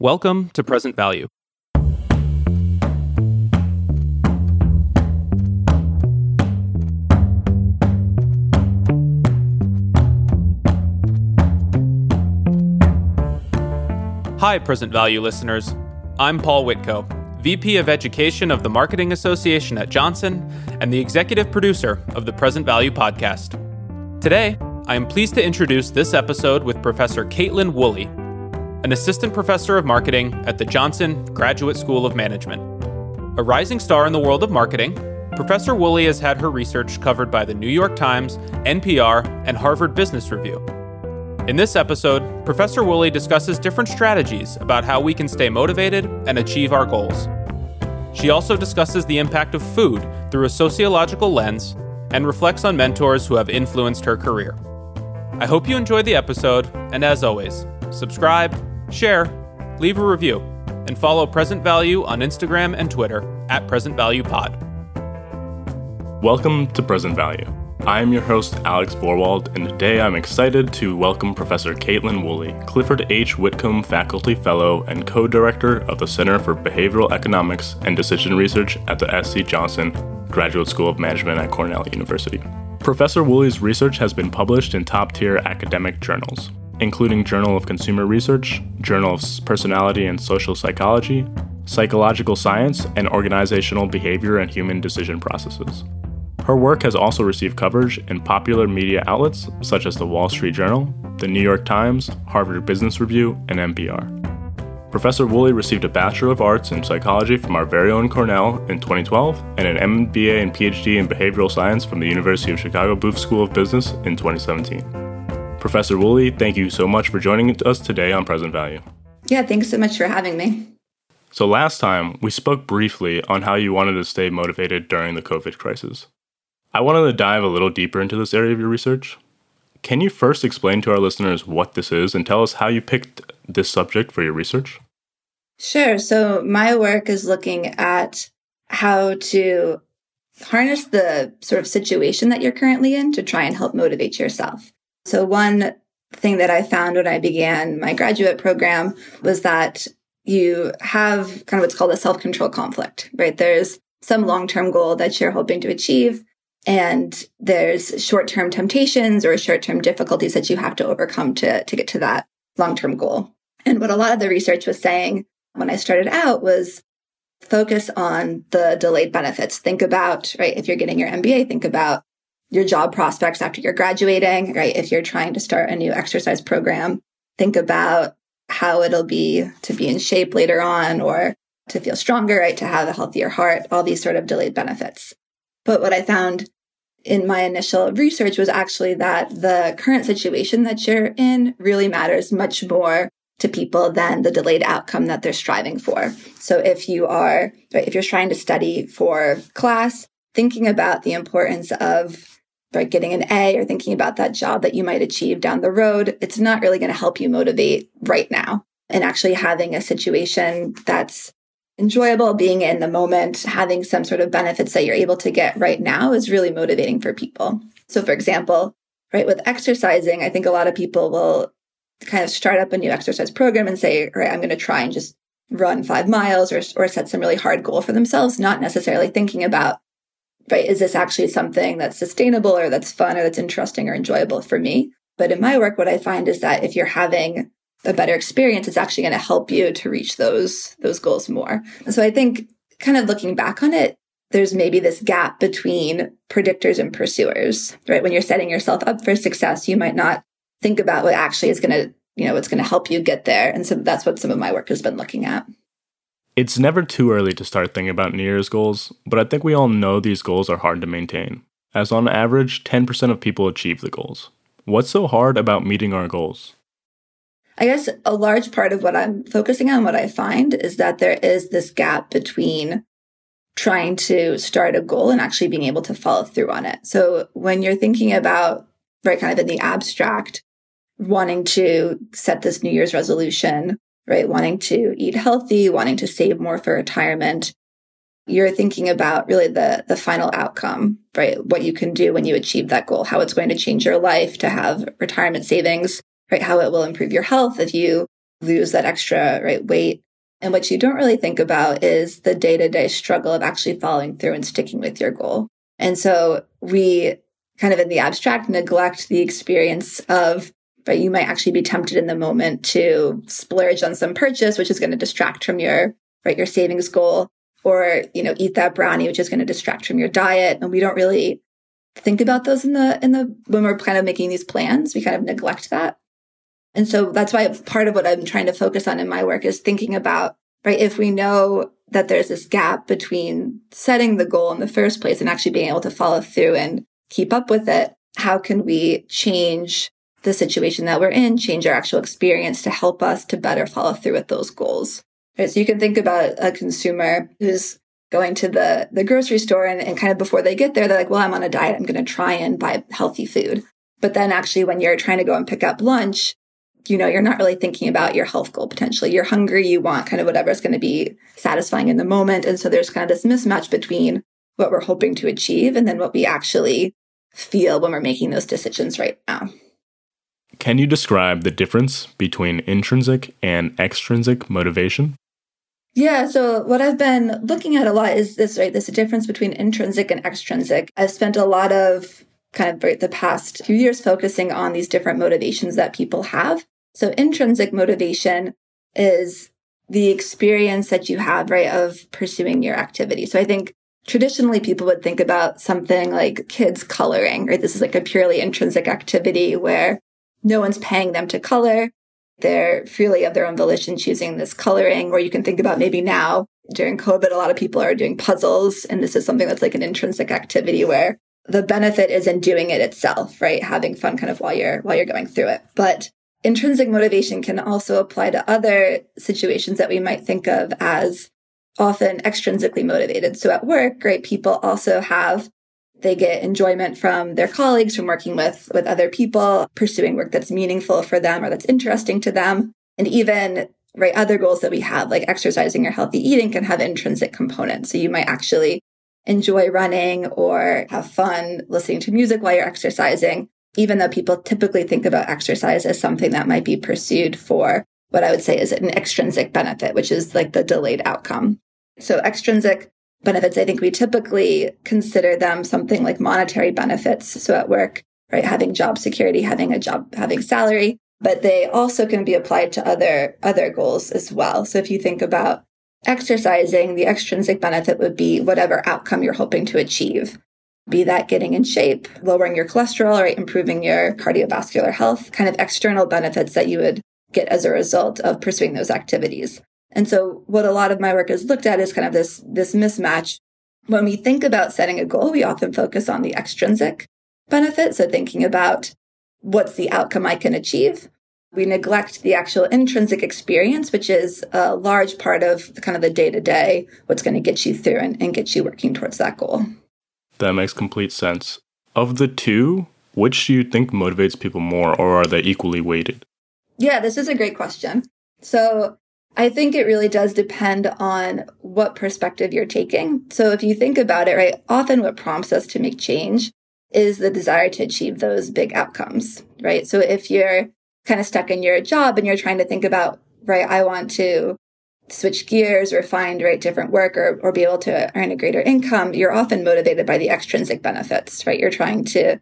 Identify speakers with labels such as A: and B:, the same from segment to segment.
A: Welcome to Present Value. Hi, Present Value listeners. I'm Paul Whitko, VP of Education of the Marketing Association at Johnson and the executive producer of the Present Value podcast. Today, I am pleased to introduce this episode with Professor Kaitlin Woolley, an assistant professor of marketing at the Johnson Graduate School of Management. A rising star in the world of marketing, Professor Woolley has had her research covered by the New York Times, NPR, and Harvard Business Review. In this episode, Professor Woolley discusses different strategies about how we can stay motivated and achieve our goals. She also discusses the impact of food through a sociological lens and reflects on mentors who have influenced her career. I hope you enjoyed the episode, and as always, subscribe, share, leave a review, and follow Present Value on Instagram and Twitter at Present Value Pod.
B: Welcome to Present Value. I am your host, Alex Vorwald, and today I'm excited to welcome Professor Kaitlin Woolley, Clifford H. Whitcomb Faculty Fellow and co director of the Center for Behavioral Economics and Decision Research at the S.C. Johnson Graduate School of Management at Cornell University. Professor Woolley's research has been published in top tier academic journals, including Journal of Consumer Research, Journal of Personality and Social Psychology, Psychological Science, and Organizational Behavior and Human Decision Processes. Her work has also received coverage in popular media outlets such as the Wall Street Journal, the New York Times, Harvard Business Review, and NPR. Professor Woolley received a Bachelor of Arts in Psychology from our very own Cornell in 2012 and an MBA and PhD in Behavioral Science from the University of Chicago Booth School of Business in 2017. Professor Woolley, thank you so much for joining us today on Present Value.
C: Yeah, thanks so much for having me.
B: So, last time we spoke briefly on how you wanted to stay motivated during the COVID crisis. I wanted to dive a little deeper into this area of your research. Can you first explain to our listeners what this is and tell us how you picked this subject for your research?
C: Sure. So, my work is looking at how to harness the sort of situation that you're currently in to try and help motivate yourself. So, one thing that I found when I began my graduate program was that you have kind of what's called a self control conflict, right? There's some long term goal that you're hoping to achieve. And there's short term temptations or short term difficulties that you have to overcome to, to get to that long term goal. And what a lot of the research was saying when I started out was focus on the delayed benefits. Think about, right, if you're getting your MBA, think about your job prospects after you're graduating, right? If you're trying to start a new exercise program, think about how it'll be to be in shape later on or to feel stronger, right? To have a healthier heart, all these sort of delayed benefits. But what I found in my initial research was actually that the current situation that you're in really matters much more to people than the delayed outcome that they're striving for. So if you are, right, if you're trying to study for class, thinking about the importance of right, getting an A or thinking about that job that you might achieve down the road, it's not really going to help you motivate right now. And actually having a situation that's enjoyable, being in the moment, having some sort of benefits that you're able to get right now is really motivating for people. So for example, right, with exercising, I think a lot of people will kind of start up a new exercise program and say, all right, I'm going to try and just run five miles or, or set some really hard goal for themselves, not necessarily thinking about, right, is this actually something that's sustainable or that's fun or that's interesting or enjoyable for me? But in my work, what I find is that if you're having a better experience, it's actually going to help you to reach those, those goals more. And so I think kind of looking back on it, there's maybe this gap between predictors and pursuers, right? When you're setting yourself up for success, you might not think about what actually is going to, you know, what's going to help you get there. And so that's what some of my work has been looking at.
B: It's never too early to start thinking about New Year's goals, but I think we all know these goals are hard to maintain, as on average, 10% of people achieve the goals. What's so hard about meeting our goals?
C: I guess a large part of what I'm focusing on, what I find is that there is this gap between trying to start a goal and actually being able to follow through on it. So when you're thinking about, right, kind of in the abstract, wanting to set this New Year's resolution, right? Wanting to eat healthy, wanting to save more for retirement. You're thinking about really the, the final outcome, right? What you can do when you achieve that goal, how it's going to change your life to have retirement savings, right? How it will improve your health if you lose that extra right weight. And what you don't really think about is the day to day struggle of actually following through and sticking with your goal. And so we kind of in the abstract neglect the experience of but you might actually be tempted in the moment to splurge on some purchase which is going to distract from your right your savings goal or you know eat that brownie which is going to distract from your diet. And we don't really think about those in the in the when we're kind of making these plans we kind of neglect that. And so that's why part of what i'm trying to focus on in my work is thinking about right if we know that there's this gap between setting the goal in the first place and actually being able to follow through and keep up with it how can we change the situation that we're in change our actual experience to help us to better follow through with those goals. Right so you can think about a consumer who's going to the the grocery store and, and kind of before they get there they're like well i'm on a diet. I'm going to try and buy healthy food. But then actually when you're trying to go and pick up lunch you know you're not really thinking about your health goal potentially. You're hungry you want kind of whatever's going to be satisfying in the moment. And so there's kind of this mismatch between what we're hoping to achieve and then what we actually feel when we're making those decisions right now
B: can you describe the difference between intrinsic and extrinsic motivation
C: yeah. So what I've been looking at a lot is this, right? This difference between intrinsic and extrinsic. I've spent a lot of kind of right, the past few years focusing on these different motivations that people have. So intrinsic motivation is the experience that you have, right, of pursuing your activity. So I think traditionally people would think about something like kids coloring, right? This is like a purely intrinsic activity where no one's paying them to color. They're freely of their own volition choosing this coloring, or you can think about maybe now during COVID, a lot of people are doing puzzles. And this is something that's like an intrinsic activity where the benefit is in doing it itself, right? Having fun kind of while you're, while you're going through it. But intrinsic motivation can also apply to other situations that we might think of as often extrinsically motivated. So at work, right, people also have they get enjoyment from their colleagues, from working with, with other people, pursuing work that's meaningful for them or that's interesting to them. And even right other goals that we have, like exercising or healthy eating, can have intrinsic components. So you might actually enjoy running or have fun listening to music while you're exercising, even though people typically think about exercise as something that might be pursued for what I would say is an extrinsic benefit, which is like the delayed outcome. So extrinsic benefits, I think we typically consider them something like monetary benefits. So at work, right, having job security, having a job, having salary, but they also can be applied to other, other goals as well. So if you think about exercising, the extrinsic benefit would be whatever outcome you're hoping to achieve. Be that getting in shape, lowering your cholesterol, right, improving your cardiovascular health, kind of external benefits that you would get as a result of pursuing those activities. And so what a lot of my work has looked at is kind of this, this mismatch. When we think about setting a goal, we often focus on the extrinsic benefit. So thinking about what's the outcome I can achieve. We neglect the actual intrinsic experience, which is a large part of kind of the day to day, what's going to get you through and, and get you working towards that goal.
B: That makes complete sense. Of the two, which do you think motivates people more, or are they equally weighted?
C: Yeah, this is a great question. So I think it really does depend on what perspective you're taking. So if you think about it, right, often what prompts us to make change is the desire to achieve those big outcomes, right? So if you're kind of stuck in your job and you're trying to think about, right, I want to switch gears or find right different work or, or be able to earn a greater income, you're often motivated by the extrinsic benefits, right? You're trying to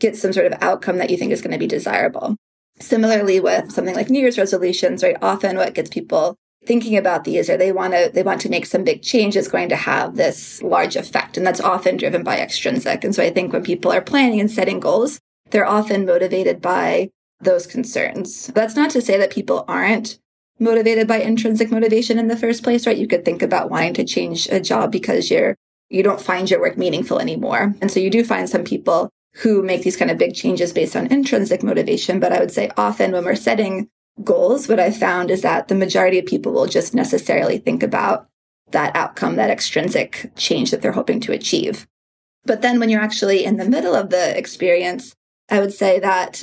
C: get some sort of outcome that you think is going to be desirable. Similarly with something like New Year's resolutions, right? Often what gets people thinking about these are they want to they want to make some big change is going to have this large effect and that's often driven by extrinsic. And so i think when people are planning and setting goals they're often motivated by those concerns. That's not to say that people aren't motivated by intrinsic motivation in the first place right? You could think about wanting to change a job because you're you don't find your work meaningful anymore. And so you do find some people who make these kind of big changes based on intrinsic motivation. But I would say often when we're setting goals, what I've found is that the majority of people will just necessarily think about that outcome, that extrinsic change that they're hoping to achieve. But then when you're actually in the middle of the experience, I would say that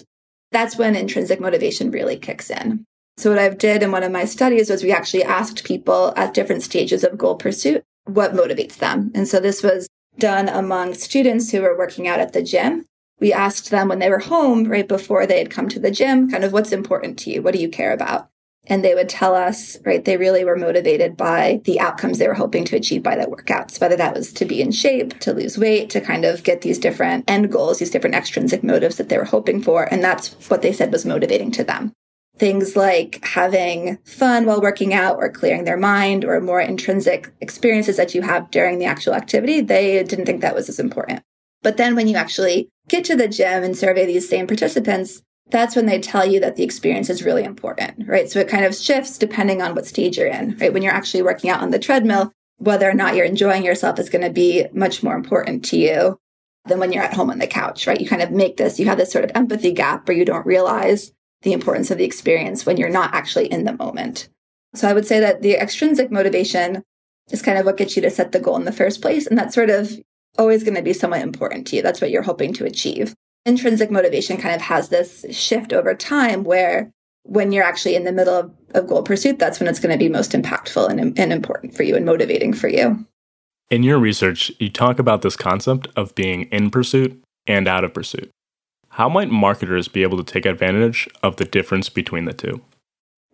C: that's when intrinsic motivation really kicks in. So what I've did in one of my studies was we actually asked people at different stages of goal pursuit what motivates them. And so this was done among students who were working out at the gym. We asked them when they were home right before they had come to the gym, kind of what's important to you? What do you care about? and they would tell us, right, they really were motivated by the outcomes they were hoping to achieve by their workouts, whether that was to be in shape, to lose weight, to kind of get these different end goals, these different extrinsic motives that they were hoping for. And that's what they said was motivating to them. Things like having fun while working out or clearing their mind or more intrinsic experiences that you have during the actual activity, they didn't think that was as important. But then when you actually get to the gym and survey these same participants, that's when they tell you that the experience is really important, right? So it kind of shifts depending on what stage you're in, right? When you're actually working out on the treadmill, whether or not you're enjoying yourself is going to be much more important to you than when you're at home on the couch, right? You kind of make this, you have this sort of empathy gap where you don't realize the importance of the experience when you're not actually in the moment. So I would say that the extrinsic motivation is kind of what gets you to set the goal in the first place. And that's sort of always going to be somewhat important to you. That's what you're hoping to achieve intrinsic motivation kind of has this shift over time where when you're actually in the middle of, of goal pursuit, that's when it's going to be most impactful and, and important for you and motivating for you.
B: In your research, you talk about this concept of being in pursuit and out of pursuit. How might marketers be able to take advantage of the difference between the two?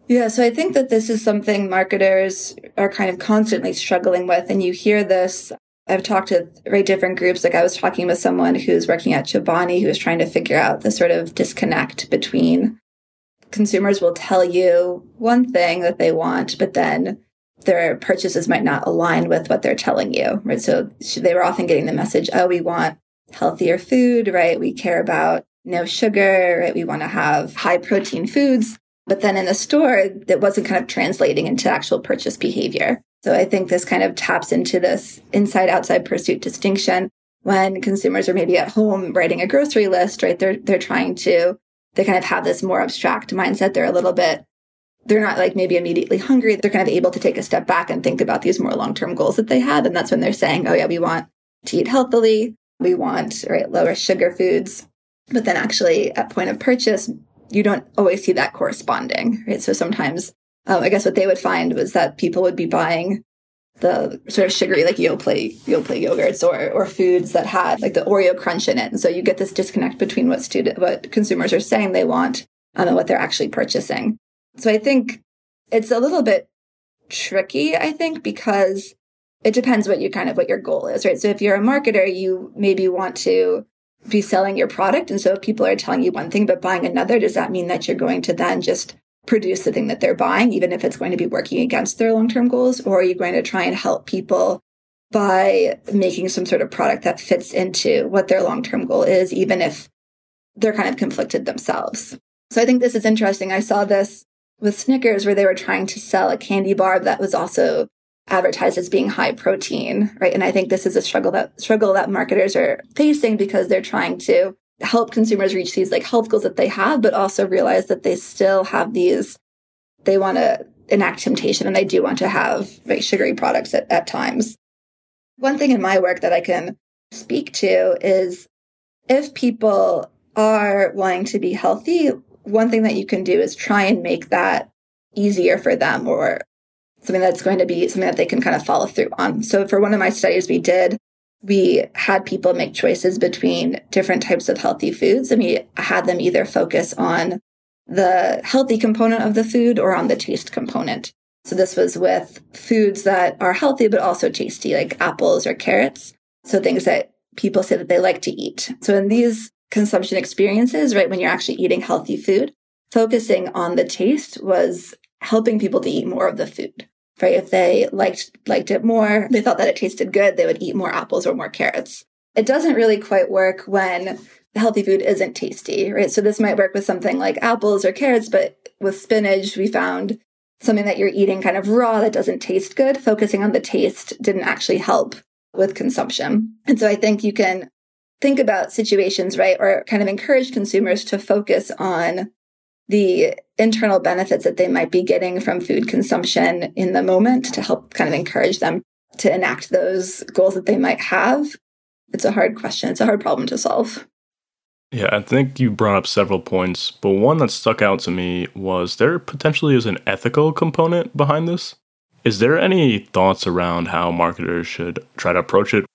C: Yeah, so I think that this is something marketers are kind of constantly struggling with. And you hear this I've talked to very different groups. Like I was talking with someone who's working at Chobani who was trying to figure out the sort of disconnect between consumers will tell you one thing that they want, but then their purchases might not align with what they're telling you, right? So they were often getting the message, oh, we want healthier food, right? We care about no sugar, right? We want to have high protein foods. But then in the store, that wasn't kind of translating into actual purchase behavior. So I think this kind of taps into this inside outside pursuit distinction when consumers are maybe at home writing a grocery list, right? They're they're trying to they kind of have this more abstract mindset. They're a little bit they're not like maybe immediately hungry. They're kind of able to take a step back and think about these more long-term goals that they have. And that's when they're saying, oh yeah, we want to eat healthily. We want, right, lower sugar foods. But then actually at point of purchase, you don't always see that corresponding, right? So sometimes um, I guess what they would find was that people would be buying the sort of sugary like Yoplait Yoplait yogurts or or foods that had like the Oreo crunch in it, and so you get this disconnect between what student what consumers are saying they want um, and what they're actually purchasing. So I think it's a little bit tricky. I think because it depends what you kind of what your goal is, right? So if you're a marketer, you maybe want to be selling your product, and so if people are telling you one thing but buying another, does that mean that you're going to then just produce the thing that they're buying, even if it's going to be working against their long term goals? Or are you going to try and help people by making some sort of product that fits into what their long term goal is, even if they're kind of conflicted themselves? So I think this is interesting. I saw this with Snickers where they were trying to sell a candy bar that was also advertised as being high protein, right? And I think this is a struggle that struggle that marketers are facing because they're trying to help consumers reach these like health goals that they have, but also realize that they still have these, they want to enact temptation and they do want to have like sugary products at, at times. One thing in my work that I can speak to is if people are wanting to be healthy, one thing that you can do is try and make that easier for them or something that's going to be something that they can kind of follow through on. So for one of my studies we did, we had people make choices between different types of healthy foods and we had them either focus on the healthy component of the food or on the taste component. So this was with foods that are healthy but also tasty, like apples or carrots. So things that people say that they like to eat. So in these consumption experiences, right, when you're actually eating healthy food, focusing on the taste was helping people to eat more of the food right? If they liked liked it more, they thought that it tasted good, they would eat more apples or more carrots. It doesn't really quite work when the healthy food isn't tasty, right? So this might work with something like apples or carrots, but with spinach, we found something that you're eating kind of raw that doesn't taste good. Focusing on the taste didn't actually help with consumption. And so I think you can think about situations, right? Or kind of encourage consumers to focus on the internal benefits that they might be getting from food consumption in the moment to help kind of encourage them to enact those goals that they might have. It's a hard question. It's a hard problem to solve.
B: Yeah, I think you brought up several points, but one that stuck out to me was there potentially is an ethical component behind this. Is there any thoughts around how marketers should try to approach it?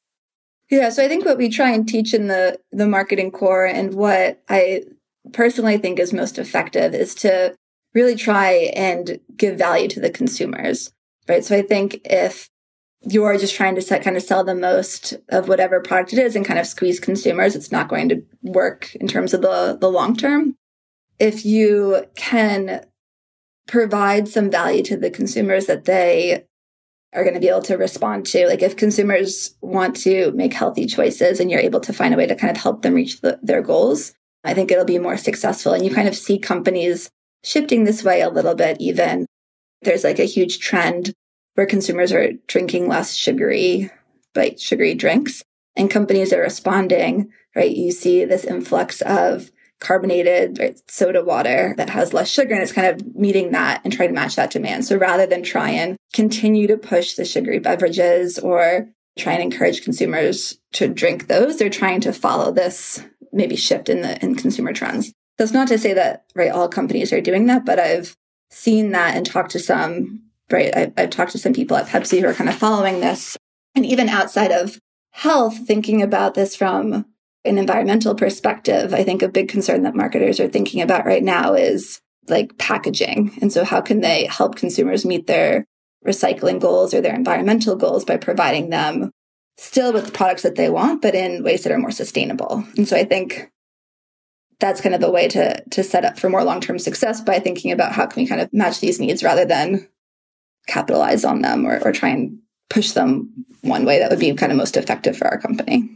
C: Yeah, so I think what we try and teach in the the marketing core and what I personally think is most effective is to really try and give value to the consumers, right? So I think if you're just trying to set, kind of sell the most of whatever product it is and kind of squeeze consumers, it's not going to work in terms of the, the long term. If you can provide some value to the consumers that they are going to be able to respond to. Like if consumers want to make healthy choices and you're able to find a way to kind of help them reach the, their goals, I think it'll be more successful. And you kind of see companies shifting this way a little bit, even. There's like a huge trend where consumers are drinking less sugary, like sugary drinks and companies are responding, right? You see this influx of carbonated right, soda water that has less sugar and it's kind of meeting that and trying to match that demand. So rather than try and continue to push the sugary beverages or try and encourage consumers to drink those, they're trying to follow this maybe shift in the in consumer trends. That's not to say that right all companies are doing that, but I've seen that and talked to some right. I, I've talked to some people at Pepsi who are kind of following this, and even outside of health, thinking about this from an environmental perspective, I think a big concern that marketers are thinking about right now is like packaging. And so how can they help consumers meet their recycling goals or their environmental goals by providing them still with products that they want, but in ways that are more sustainable. And so I think that's kind of the way to to set up for more long-term success by thinking about how can we kind of match these needs rather than capitalize on them or, or try and push them one way that would be kind of most effective for our company.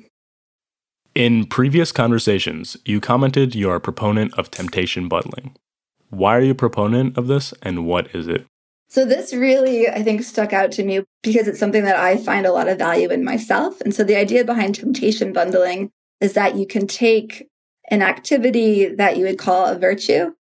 B: In previous conversations, you commented you are a proponent of temptation bundling. Why are you a proponent of this and what is it?
C: So, this really, I think, stuck out to me because it's something that I find a lot of value in myself. And so, the idea behind temptation bundling is that you can take an activity that you would call a virtue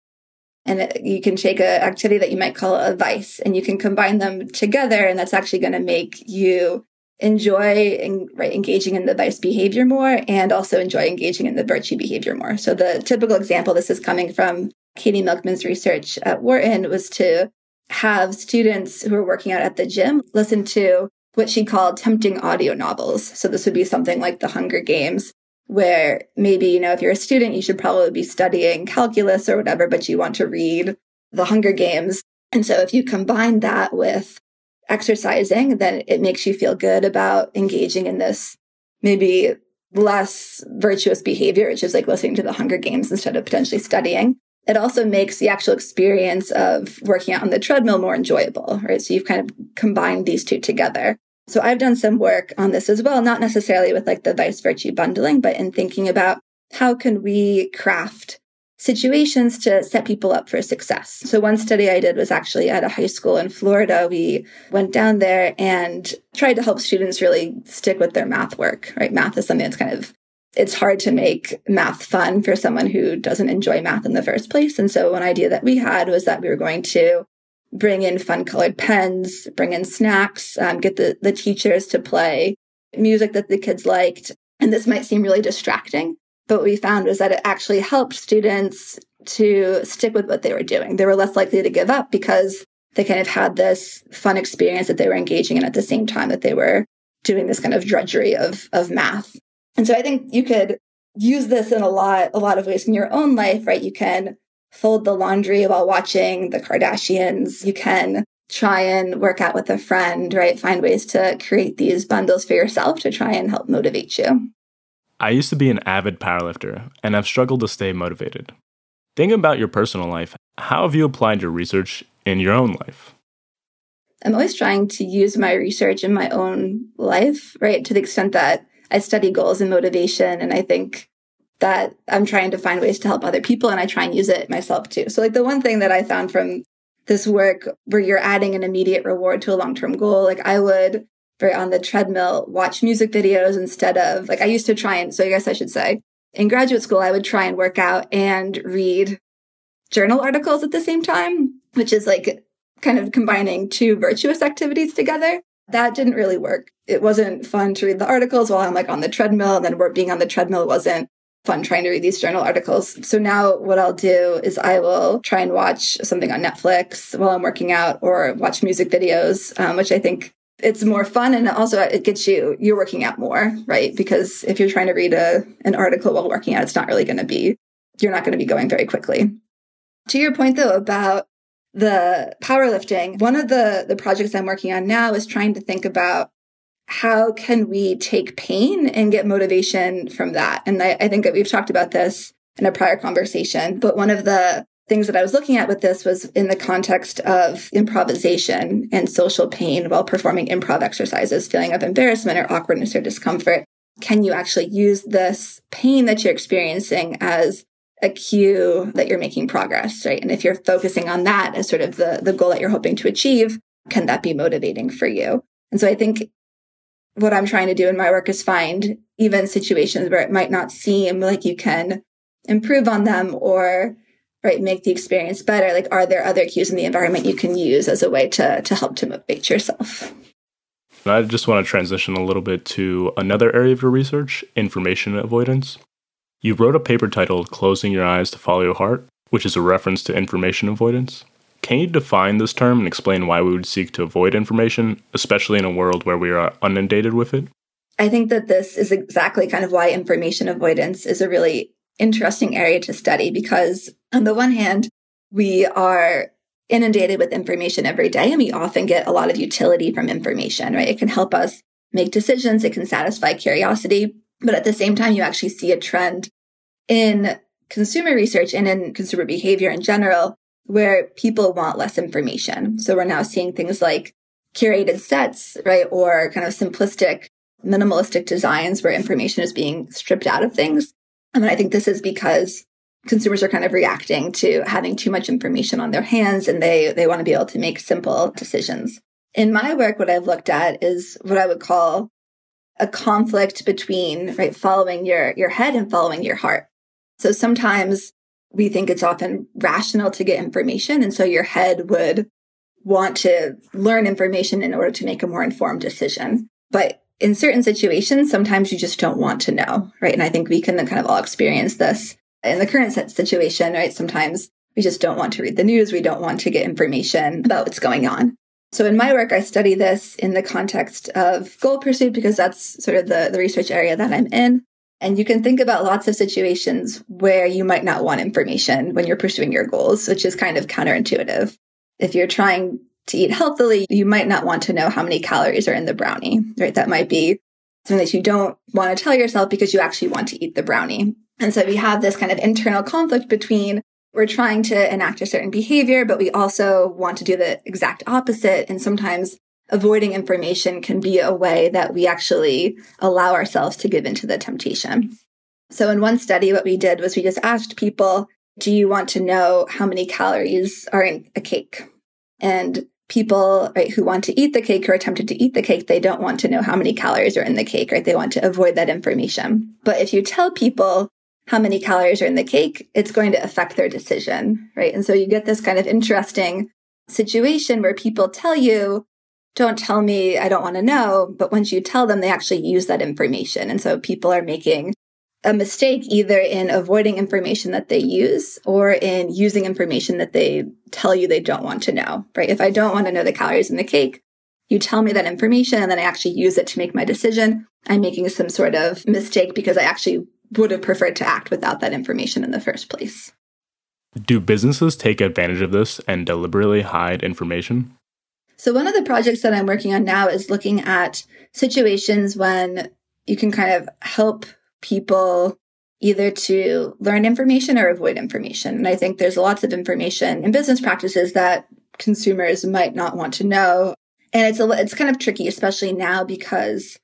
C: and you can take an activity that you might call a vice and you can combine them together. And that's actually going to make you enjoy right, engaging in the vice behavior more and also enjoy engaging in the virtue behavior more. So the typical example, this is coming from Katie Milkman's research at Wharton, was to have students who are working out at the gym listen to what she called tempting audio novels. So this would be something like The Hunger Games, where maybe, you know, if you're a student, you should probably be studying calculus or whatever, but you want to read The Hunger Games. And so if you combine that with exercising, then it makes you feel good about engaging in this maybe less virtuous behavior, which is like listening to the Hunger Games instead of potentially studying. It also makes the actual experience of working out on the treadmill more enjoyable, right? So you've kind of combined these two together. So I've done some work on this as well, not necessarily with like the vice virtue bundling, but in thinking about how can we craft situations to set people up for success. So one study I did was actually at a high school in Florida. We went down there and tried to help students really stick with their math work, right? Math is something that's kind of it's hard to make math fun for someone who doesn't enjoy math in the first place. And so one idea that we had was that we were going to bring in fun colored pens, bring in snacks, um, get the, the teachers to play music that the kids liked. And this might seem really distracting, but what we found was that it actually helped students to stick with what they were doing. They were less likely to give up because they kind of had this fun experience that they were engaging in at the same time that they were doing this kind of drudgery of, of math. And so I think you could use this in a lot, a lot of ways in your own life, right? You can fold the laundry while watching the Kardashians. You can try and work out with a friend, right? Find ways to create these bundles for yourself to try and help motivate you.
B: I used to be an avid powerlifter, and I've struggled to stay motivated. Think about your personal life, how have you applied your research in your own life?
C: I'm always trying to use my research in my own life, right? To the extent that I study goals and motivation. And I think that I'm trying to find ways to help other people and I try and use it myself too. So, like, the one thing that I found from this work where you're adding an immediate reward to a long term goal, like, I would right on the treadmill, watch music videos instead of like I used to try and so I guess I should say in graduate school I would try and work out and read journal articles at the same time, which is like kind of combining two virtuous activities together. That didn't really work. It wasn't fun to read the articles while I'm like on the treadmill and then being on the treadmill wasn't fun trying to read these journal articles. So now what I'll do is I will try and watch something on Netflix while I'm working out or watch music videos, um, which I think it's more fun and also it gets you you're working out more right because if you're trying to read a an article while working out it's not really going to be you're not going to be going very quickly to your point though about the powerlifting, one of the, the projects I'm working on now is trying to think about how can we take pain and get motivation from that? And I, I think that we've talked about this in a prior conversation, but one of the things that I was looking at with this was in the context of improvisation and social pain while performing improv exercises, feeling of embarrassment or awkwardness or discomfort. Can you actually use this pain that you're experiencing as a cue that you're making progress, right? And if you're focusing on that as sort of the, the goal that you're hoping to achieve, can that be motivating for you? And so I think what I'm trying to do in my work is find even situations where it might not seem like you can improve on them or right make the experience better like are there other cues in the environment you can use as a way to to help to motivate yourself
B: i just want to transition a little bit to another area of your research information avoidance you wrote a paper titled closing your eyes to follow your heart which is a reference to information avoidance can you define this term and explain why we would seek to avoid information especially in a world where we are inundated with it
C: I think that this is exactly kind of why information avoidance is a really interesting area to study because on the one hand, we are inundated with information every day and we often get a lot of utility from information, right? It can help us make decisions. It can satisfy curiosity. But at the same time, you actually see a trend in consumer research and in consumer behavior in general where people want less information. So we're now seeing things like curated sets, right? Or kind of simplistic, minimalistic designs where information is being stripped out of things. And I think this is because consumers are kind of reacting to having too much information on their hands and they, they want to be able to make simple decisions. In my work, what I've looked at is what I would call a conflict between, right, following your, your head and following your heart. So sometimes we think it's often rational to get information. And so your head would want to learn information in order to make a more informed decision. But in certain situations, sometimes you just don't want to know, right? And I think we can kind of all experience this in the current situation, right? Sometimes we just don't want to read the news. We don't want to get information about what's going on. So in my work, I study this in the context of goal pursuit because that's sort of the, the research area that I'm in. And you can think about lots of situations where you might not want information when you're pursuing your goals, which is kind of counterintuitive. If you're trying to eat healthily, you might not want to know how many calories are in the brownie, right? That might be something that you don't want to tell yourself because you actually want to eat the brownie. And so we have this kind of internal conflict between we're trying to enact a certain behavior, but we also want to do the exact opposite. And sometimes avoiding information can be a way that we actually allow ourselves to give into the temptation. So in one study, what we did was we just asked people, do you want to know how many calories are in a cake? And people right, who want to eat the cake or attempted to eat the cake, they don't want to know how many calories are in the cake, right? They want to avoid that information. But if you tell people how many calories are in the cake, it's going to affect their decision, right? And so you get this kind of interesting situation where people tell you, don't tell me, I don't want to know. But once you tell them, they actually use that information. And so people are making a mistake either in avoiding information that they use or in using information that they tell you they don't want to know, right? If I don't want to know the calories in the cake, you tell me that information and then I actually use it to make my decision. I'm making some sort of mistake because I actually would have preferred to act without that information in the first place.
B: Do businesses take advantage of this and deliberately hide information?
C: So, one of the projects that I'm working on now is looking at situations when you can kind of help people either to learn information or avoid information. And I think there's lots of information in business practices that consumers might not want to know. And it's a, it's kind of tricky, especially now because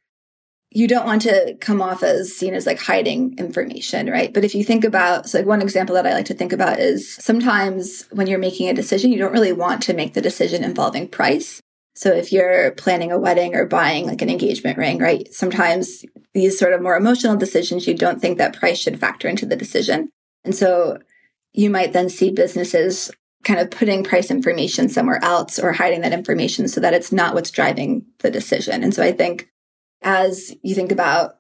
C: you don't want to come off as seen as like hiding information, right? But if you think about, so like one example that I like to think about is sometimes when you're making a decision, you don't really want to make the decision involving price. So if you're planning a wedding or buying like an engagement ring, right? Sometimes these sort of more emotional decisions, you don't think that price should factor into the decision. And so you might then see businesses kind of putting price information somewhere else or hiding that information so that it's not what's driving the decision. And so I think as you think about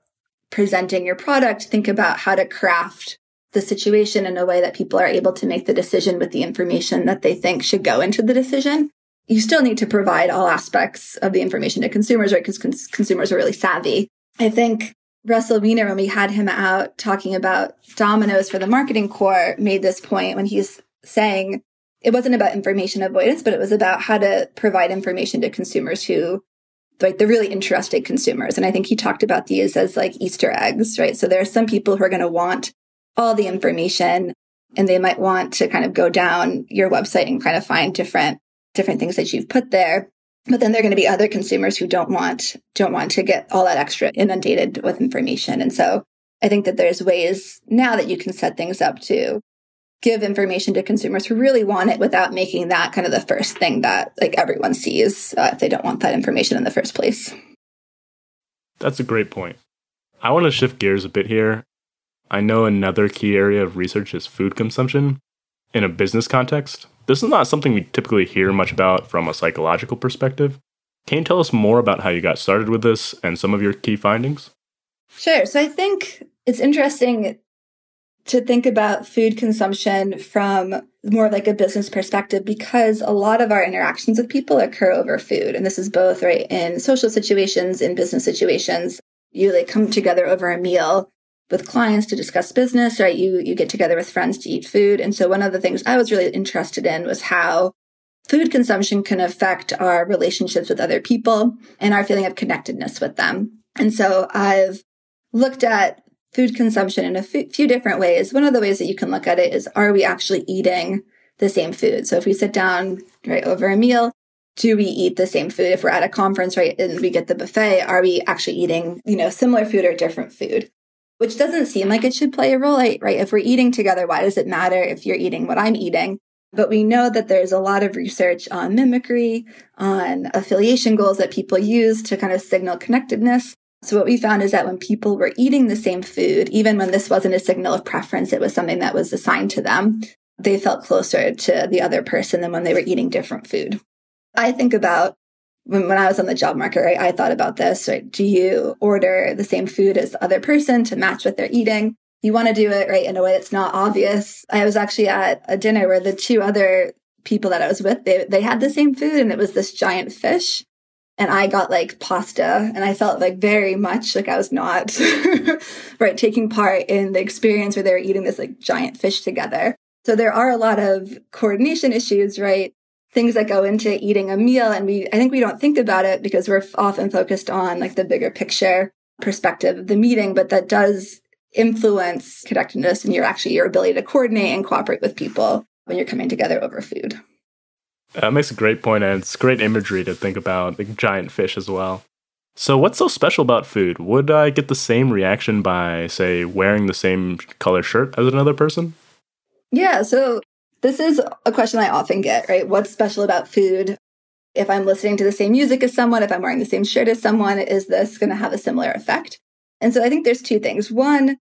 C: presenting your product, think about how to craft the situation in a way that people are able to make the decision with the information that they think should go into the decision you still need to provide all aspects of the information to consumers, right? Because cons- consumers are really savvy. I think Russell Weiner, when we had him out talking about Domino's for the marketing core, made this point when he's saying it wasn't about information avoidance, but it was about how to provide information to consumers who like the really interested consumers. And I think he talked about these as like Easter eggs, right? So there are some people who are going to want all the information and they might want to kind of go down your website and kind of find different different things that you've put there. But then there are going to be other consumers who don't want don't want to get all that extra inundated with information. And so I think that there's ways now that you can set things up to give information to consumers who really want it without making that kind of the first thing that like everyone sees uh, if they don't want that information in the first place.
B: That's a great point. I want to shift gears a bit here. I know another key area of research is food consumption in a business context. This is not something we typically hear much about from a psychological perspective. Can you tell us more about how you got started with this and some of your key findings?
C: Sure. So I think it's interesting to think about food consumption from more like a business perspective because a lot of our interactions with people occur over food. And this is both right in social situations, in business situations. You like come together over a meal with clients to discuss business, right? You you get together with friends to eat food. And so one of the things I was really interested in was how food consumption can affect our relationships with other people and our feeling of connectedness with them. And so I've looked at food consumption in a few different ways. One of the ways that you can look at it is are we actually eating the same food? So if we sit down right over a meal, do we eat the same food? If we're at a conference, right, and we get the buffet, are we actually eating, you know, similar food or different food? Which doesn't seem like it should play a role, right? If we're eating together, why does it matter if you're eating what I'm eating? But we know that there's a lot of research on mimicry, on affiliation goals that people use to kind of signal connectedness. So what we found is that when people were eating the same food, even when this wasn't a signal of preference, it was something that was assigned to them, they felt closer to the other person than when they were eating different food. I think about when, when I was on the job market, right, I thought about this, right? Do you order the same food as the other person to match what they're eating? You want to do it right in a way that's not obvious. I was actually at a dinner where the two other people that I was with, they, they had the same food and it was this giant fish and I got like pasta and I felt like very much like I was not right taking part in the experience where they were eating this like giant fish together. So there are a lot of coordination issues, right? Things that go into eating a meal and we I think we don't think about it because we're often focused on like the bigger picture perspective of the meeting, but that does influence connectedness and your actually your ability to coordinate and cooperate with people when you're coming together over food.
B: Uh, that makes a great point, and it's great imagery to think about the giant fish as well. So, what's so special about food? Would I get the same reaction by, say, wearing the same color shirt as another person?
C: Yeah, so this is a question I often get, right? What's special about food? If I'm listening to the same music as someone, if I'm wearing the same shirt as someone, is this going to have a similar effect? And so I think there's two things. One,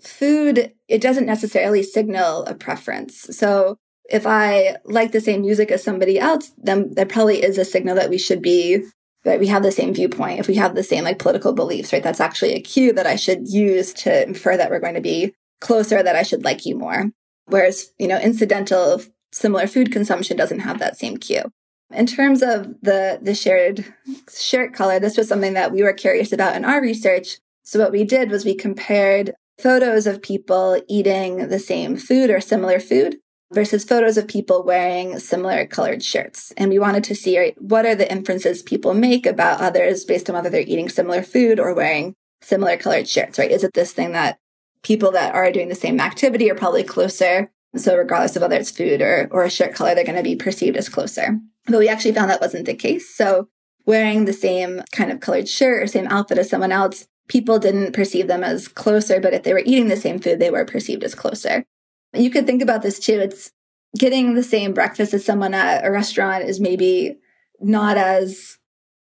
C: food, it doesn't necessarily signal a preference. So if I like the same music as somebody else, then that probably is a signal that we should be that we have the same viewpoint. If we have the same like political beliefs, right? That's actually a cue that I should use to infer that we're going to be closer, that I should like you more. Whereas, you know, incidental similar food consumption doesn't have that same cue. In terms of the the shared shirt color, this was something that we were curious about in our research. So what we did was we compared photos of people eating the same food or similar food versus photos of people wearing similar colored shirts. And we wanted to see right, what are the inferences people make about others based on whether they're eating similar food or wearing similar colored shirts, right? Is it this thing that people that are doing the same activity are probably closer? So regardless of whether it's food or, or a shirt color, they're going to be perceived as closer. But we actually found that wasn't the case. So wearing the same kind of colored shirt or same outfit as someone else, people didn't perceive them as closer, but if they were eating the same food, they were perceived as closer. You could think about this too. It's getting the same breakfast as someone at a restaurant is maybe not as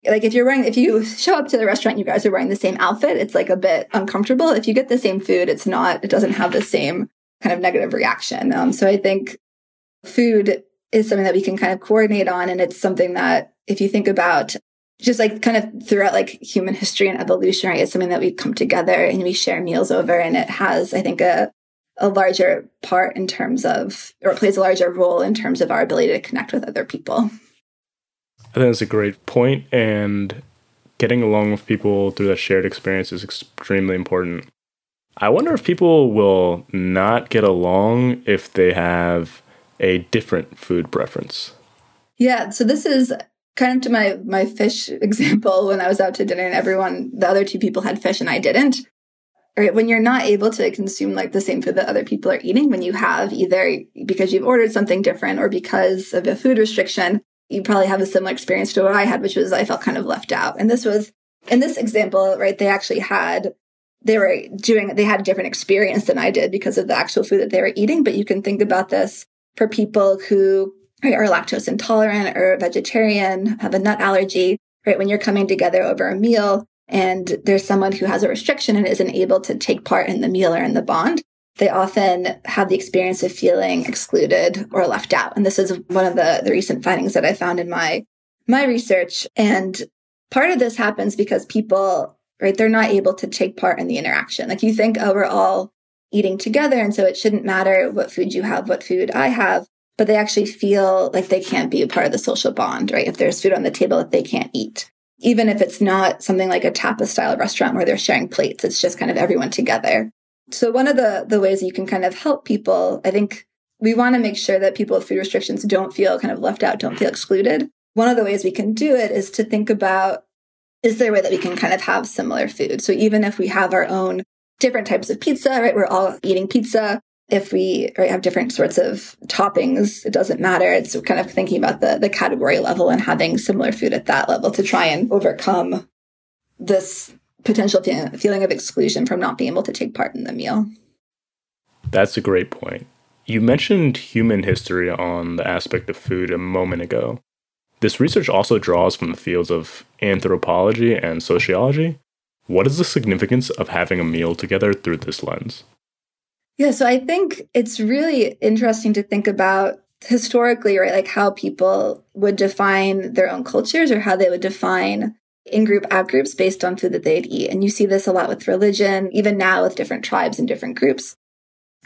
C: like if you're wearing if you show up to the restaurant you guys are wearing the same outfit it's like a bit uncomfortable if you get the same food it's not it doesn't have the same kind of negative reaction um, so i think food is something that we can kind of coordinate on and it's something that if you think about just like kind of throughout like human history and evolution right it's something that we come together and we share meals over and it has i think a a larger part in terms of, or it plays a larger role in terms of our ability to connect with other people.
B: I think that's a great point, and getting along with people through that shared experience is extremely important. I wonder if people will not get along if they have a different food preference?
C: Yeah, so this is kind of to my my fish example when I was out to dinner and everyone the other two people had fish and I didn't. Right, when you're not able to consume like the same food that other people are eating, when you have either because you've ordered something different or because of a food restriction, you probably have a similar experience to what I had, which was I felt kind of left out. And this was in this example, right? They actually had they were doing they had a different experience than I did because of the actual food that they were eating. But you can think about this for people who are lactose intolerant or vegetarian, have a nut allergy, right? When you're coming together over a meal and there's someone who has a restriction and isn't able to take part in the meal or in the bond, they often have the experience of feeling excluded or left out. And this is one of the, the recent findings that I found in my, my research. And part of this happens because people, right, they're not able to take part in the interaction. Like you think, oh, we're all eating together. And so it shouldn't matter what food you have, what food I have but they actually feel like they can't be a part of the social bond, right? If there's food on the table that they can't eat, even if it's not something like a tapas style restaurant where they're sharing plates, it's just kind of everyone together. So one of the, the ways you can kind of help people, I think we want to make sure that people with food restrictions don't feel kind of left out, don't feel excluded. One of the ways we can do it is to think about, is there a way that we can kind of have similar food? So even if we have our own different types of pizza, right? We're all eating pizza if we right, have different sorts of toppings, it doesn't matter. It's kind of thinking about the, the category level and having similar food at that level to try and overcome this potential feeling of exclusion from not being able to take part in the meal.
B: That's a great point. You mentioned human history on the aspect of food a moment ago. This research also draws from the fields of anthropology and sociology. What is the significance of having a meal together through this lens?
C: Yeah, so I think it's really interesting to think about historically, right? Like how people would define their own cultures or how they would define in group out groups based on food that they'd eat. And you see this a lot with religion, even now with different tribes and different groups.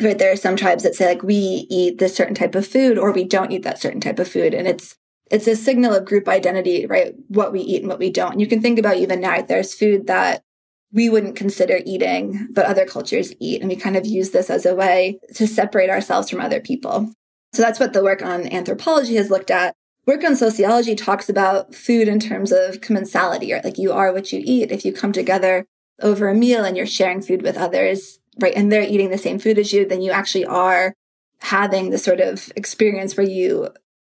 C: Right. There are some tribes that say like we eat this certain type of food or we don't eat that certain type of food. And it's it's a signal of group identity, right? What we eat and what we don't. And you can think about even now, there's food that we wouldn't consider eating, but other cultures eat. And we kind of use this as a way to separate ourselves from other people. So that's what the work on anthropology has looked at. Work on sociology talks about food in terms of commensality, or like you are what you eat. If you come together over a meal and you're sharing food with others, right, and they're eating the same food as you, then you actually are having the sort of experience where you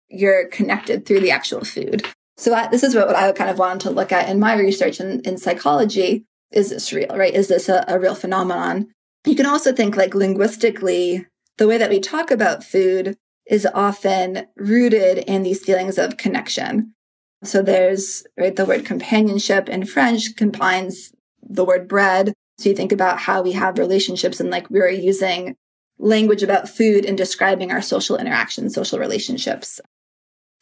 C: you're connected through the actual food. So I, this is what, what I kind of wanted to look at in my research in, in psychology is this real, right? Is this a, a real phenomenon? You can also think like linguistically, the way that we talk about food is often rooted in these feelings of connection. So there's right the word companionship in French combines the word bread. So you think about how we have relationships and like we're using language about food in describing our social interactions, social relationships.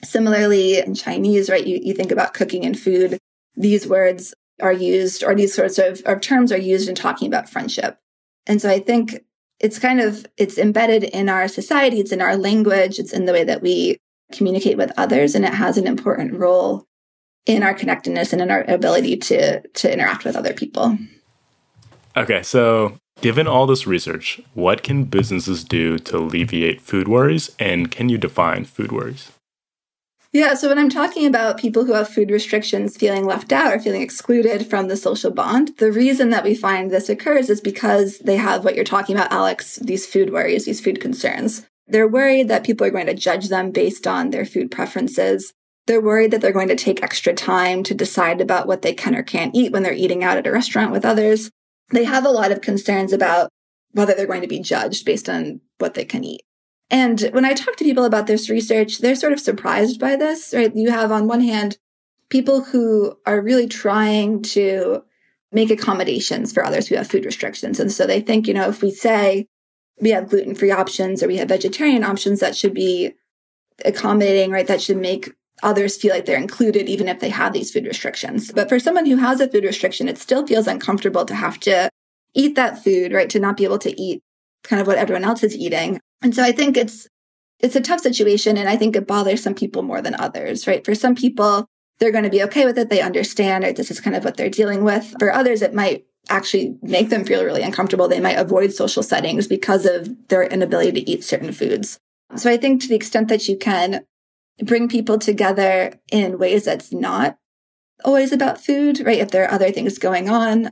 C: Similarly, in Chinese, right, you, you think about cooking and food. These words are used or these sorts of, of terms are used in talking about friendship. And so I think it's kind of it's embedded in our society, it's in our language, it's in the way that we communicate with others, and it has an important role in our connectedness and in our ability to to interact with other people.
B: Okay, so given all this research, what can businesses do to alleviate food worries and can you define food worries?
C: Yeah. So when I'm talking about people who have food restrictions feeling left out or feeling excluded from the social bond, the reason that we find this occurs is because they have what you're talking about, Alex, these food worries, these food concerns. They're worried that people are going to judge them based on their food preferences. They're worried that they're going to take extra time to decide about what they can or can't eat when they're eating out at a restaurant with others. They have a lot of concerns about whether they're going to be judged based on what they can eat. And when I talk to people about this research, they're sort of surprised by this, right? You have on one hand, people who are really trying to make accommodations for others who have food restrictions. And so they think, you know, if we say we have gluten free options or we have vegetarian options, that should be accommodating, right? That should make others feel like they're included, even if they have these food restrictions. But for someone who has a food restriction, it still feels uncomfortable to have to eat that food, right? To not be able to eat kind of what everyone else is eating. And so I think it's it's a tough situation and I think it bothers some people more than others, right? For some people, they're going to be okay with it. They understand, right? This is kind of what they're dealing with. For others, it might actually make them feel really uncomfortable. They might avoid social settings because of their inability to eat certain foods. So I think to the extent that you can bring people together in ways that's not always about food, right? If there are other things going on.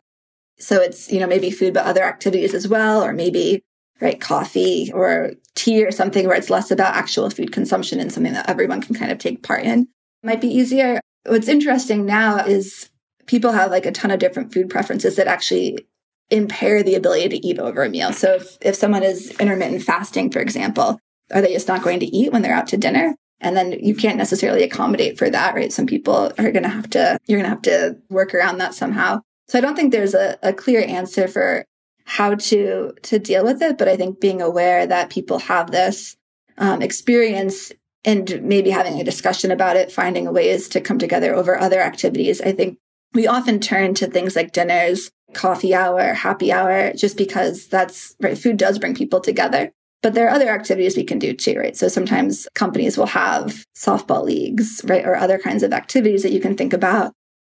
C: So it's, you know, maybe food, but other activities as well, or maybe, right, coffee or tea or something where it's less about actual food consumption and something that everyone can kind of take part in might be easier. What's interesting now is people have like a ton of different food preferences that actually impair the ability to eat over a meal. So if, if someone is intermittent fasting, for example, are they just not going to eat when they're out to dinner? And then you can't necessarily accommodate for that, right? Some people are going to have to, you're going to have to work around that somehow. So I don't think there's a, a clear answer for how to, to deal with it. But I think being aware that people have this um, experience and maybe having a discussion about it, finding ways to come together over other activities. I think we often turn to things like dinners, coffee hour, happy hour, just because that's right. Food does bring people together. But there are other activities we can do too, right? So sometimes companies will have softball leagues, right? Or other kinds of activities that you can think about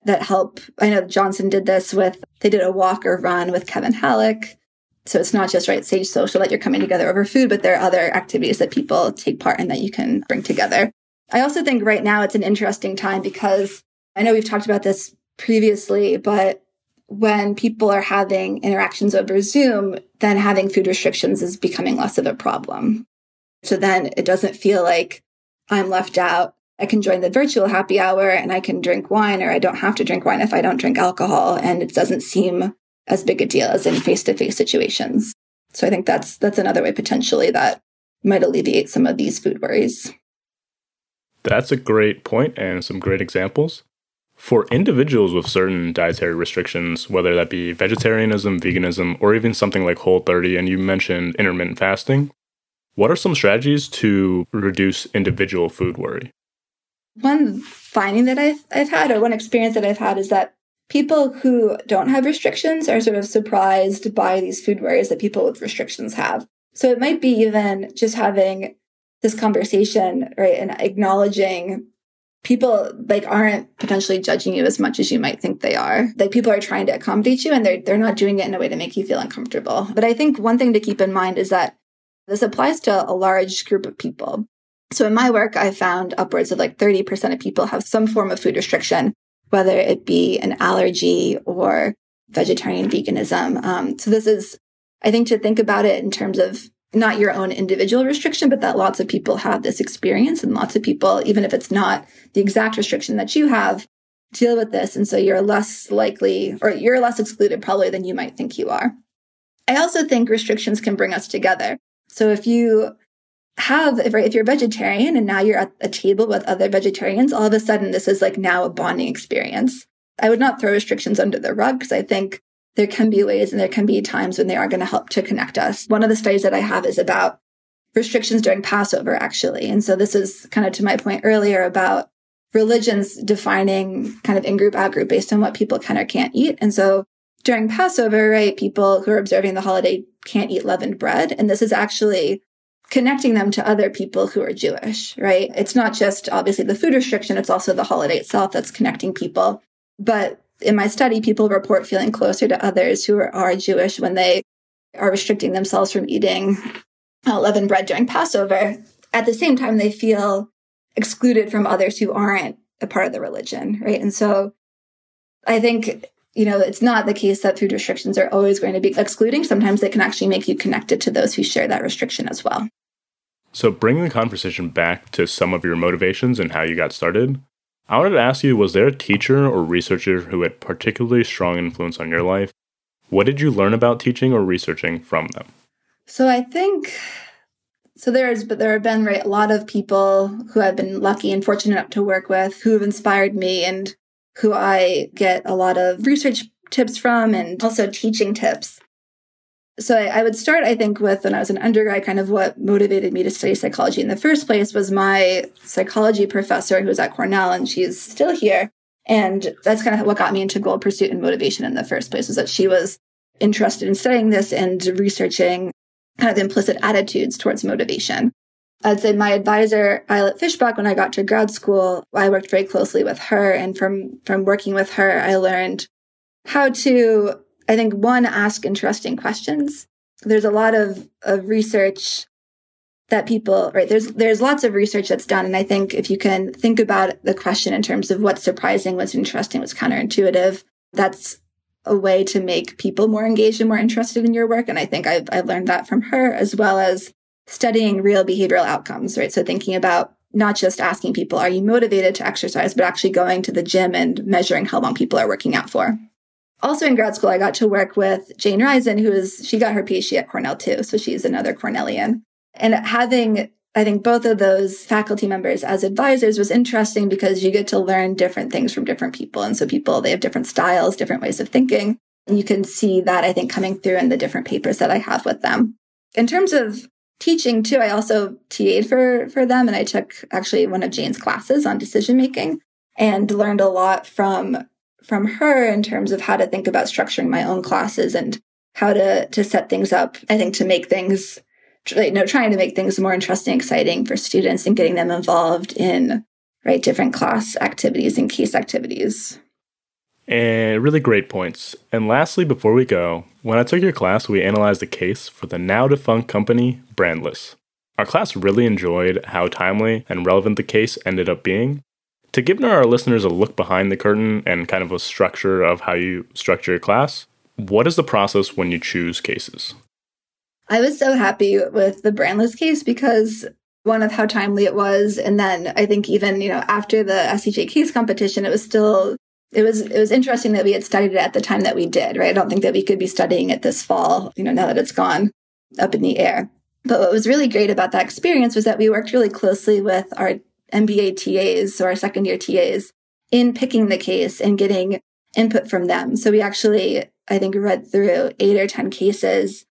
C: that help. I know Johnson did this with, they did a walk or run with Kevin Halleck. So it's not just right Sage Social that you're coming together over food, but there are other activities that people take part in that you can bring together. I also think right now it's an interesting time because I know we've talked about this previously, but when people are having interactions over Zoom, then having food restrictions is becoming less of a problem. So then it doesn't feel like I'm left out. I can join the virtual happy hour and I can drink wine, or I don't have to drink wine if I don't drink alcohol. And it doesn't seem as big a deal as in face to face situations. So I think that's that's another way potentially that might alleviate some of these food worries.
B: That's a great point and some great examples. For individuals with certain dietary restrictions, whether that be vegetarianism, veganism, or even something like Whole 30, and you mentioned intermittent fasting, what are some strategies to reduce individual food worry?
C: One finding that I've, I've had, or one experience that I've had, is that people who don't have restrictions are sort of surprised by these food worries that people with restrictions have. So it might be even just having this conversation, right, and acknowledging people like aren't potentially judging you as much as you might think they are. Like people are trying to accommodate you and they're they're not doing it in a way to make you feel uncomfortable. But I think one thing to keep in mind is that this applies to a large group of people. So in my work, I found upwards of like 30% of people have some form of food restriction, whether it be an allergy or vegetarian veganism. Um, so this is, I think, to think about it in terms of not your own individual restriction, but that lots of people have this experience and lots of people, even if it's not the exact restriction that you have, deal with this. And so you're less likely or you're less excluded probably than you might think you are. I also think restrictions can bring us together. So if you have, if, if you're vegetarian and now you're at a table with other vegetarians, all of a sudden this is like now a bonding experience. I would not throw restrictions under the rug because I think there can be ways and there can be times when they are going to help to connect us. One of the studies that I have is about restrictions during Passover, actually. And so this is kind of to my point earlier about religions defining kind of in group, out group based on what people can or can't eat. And so during Passover, right, people who are observing the holiday can't eat leavened bread. And this is actually connecting them to other people who are Jewish, right? It's not just obviously the food restriction, it's also the holiday itself that's connecting people. But in my study, people report feeling closer to others who are, are Jewish when they are restricting themselves from eating uh, leavened bread during Passover. At the same time, they feel excluded from others who aren't a part of the religion, right? And so I think, you know, it's not the case that food restrictions are always going to be excluding. Sometimes they can actually make you connected to those who share that restriction as well.
B: So, bringing the conversation back to some of your motivations and how you got started, I wanted to ask you was there a teacher or researcher who had particularly strong influence on your life? What did you learn about teaching or researching from them?
C: So I think so there's but there have been right, a lot of people who I've been lucky and fortunate enough to work with who have inspired me and who I get a lot of research tips from and also teaching tips so I, I, would start, I think, with when I was an undergrad, kind of what motivated me to study psychology in the first place was my psychology professor who was at Cornell and she's still here. And that's kind of what got me into goal pursuit and motivation in the first place was that she was interested in studying this and researching kind of implicit attitudes towards motivation. I'd say my advisor, Ayelet Fishbach, when I got to grad school, I worked very closely with her. And from, from working with her, I learned how to I think one, ask interesting questions. There's a lot of, of research that people right there's there's lots of research that's done. And i think if you can think about the question in terms of what's surprising what's interesting what's counterintuitive that's a way to make people more engaged and more interested in your work. And i think i've, I've learned that from her as well as studying real behavioral outcomes right? So thinking about not just asking people are you motivated to exercise? but actually going to the gym and measuring how long people are working out for also in grad school i got to work with jane risen who is she got her phd at cornell too so she's another cornellian and having, I think both of those faculty members as advisors was interesting because you get to learn different things from different people. And so people, they have different styles, different ways of thinking. And you can see that, I think, coming through in the different papers that I have with them. In terms of teaching too, I also TA'd for, for them. And I took actually one of Jane's classes on decision making and learned a lot from, from her in terms of how to think about structuring my own classes and how to, to set things up. I think to make things you know, trying to make things more interesting, exciting for students and getting them involved in right different class activities and case activities.
B: And really great points. And lastly, before we go, when I took your class, we analyzed the case for the now defunct company Brandless. Our class really enjoyed how timely and relevant the case ended up being. To give our listeners a look behind the curtain and kind of a structure of how you structure your class, what is the process when you choose cases?
C: I was so happy with the Brandless case because one of how timely it was. And then I think even, you know, after the SCJ case competition, it was still, it was, it was interesting that we had studied it at the time that we did, right? I don't think that we could be studying it this fall, you know, now that it's gone up in the air. But what was really great about that experience was that we worked really closely with our MBA TAs or our second year TAs in picking the case and getting input from them. So we actually, I think, read through eight or 10 cases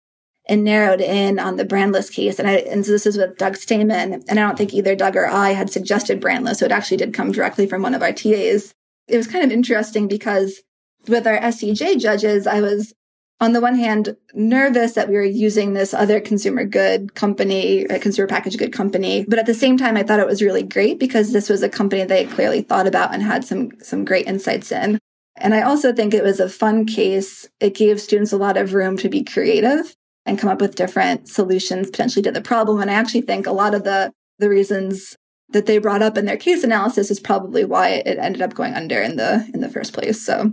C: and narrowed in on the brandless case. And, I, and so this is with Doug Stayman. And I don't think either Doug or I had suggested brandless. So it actually did come directly from one of our TAs. It was kind of interesting because with our SCJ judges, I was on the one hand nervous that we were using this other consumer good company, a consumer packaged good company. But at the same time, I thought it was really great because this was a company they clearly thought about and had some, some great insights in. And I also think it was a fun case. It gave students a lot of room to be creative and come up with different solutions potentially to the problem. And I actually think a lot of the, the reasons that they brought up in their case analysis is probably why it ended up going under in the in the first place. So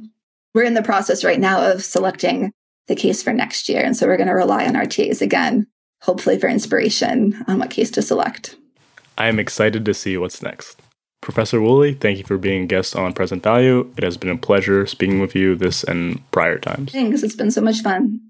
C: we're in the process right now of selecting the case for next year. And so we're going to rely on our TAs again, hopefully for inspiration on what case to select.
B: I am excited to see what's next. Professor Woolley, thank you for being a guest on Present Value. It has been a pleasure speaking with you this and prior times.
C: Thanks. It's been so much fun.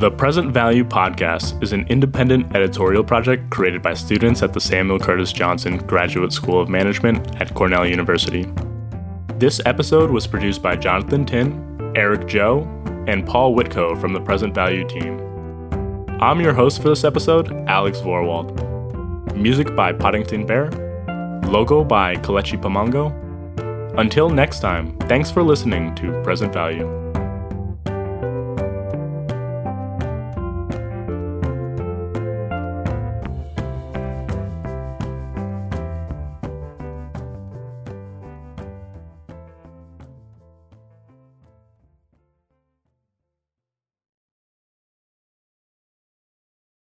B: The Present Value Podcast is an independent editorial project created by students at the Samuel Curtis Johnson Graduate School of Management at Cornell University. This episode was produced by Jonathan Tin, Eric Joe, and Paul Whitko from the Present Value team. I'm your host for this episode, Alex Vorwald. Music by Poddington Bear. Logo by Kalechi Pamango. Until next time, thanks for listening to Present Value.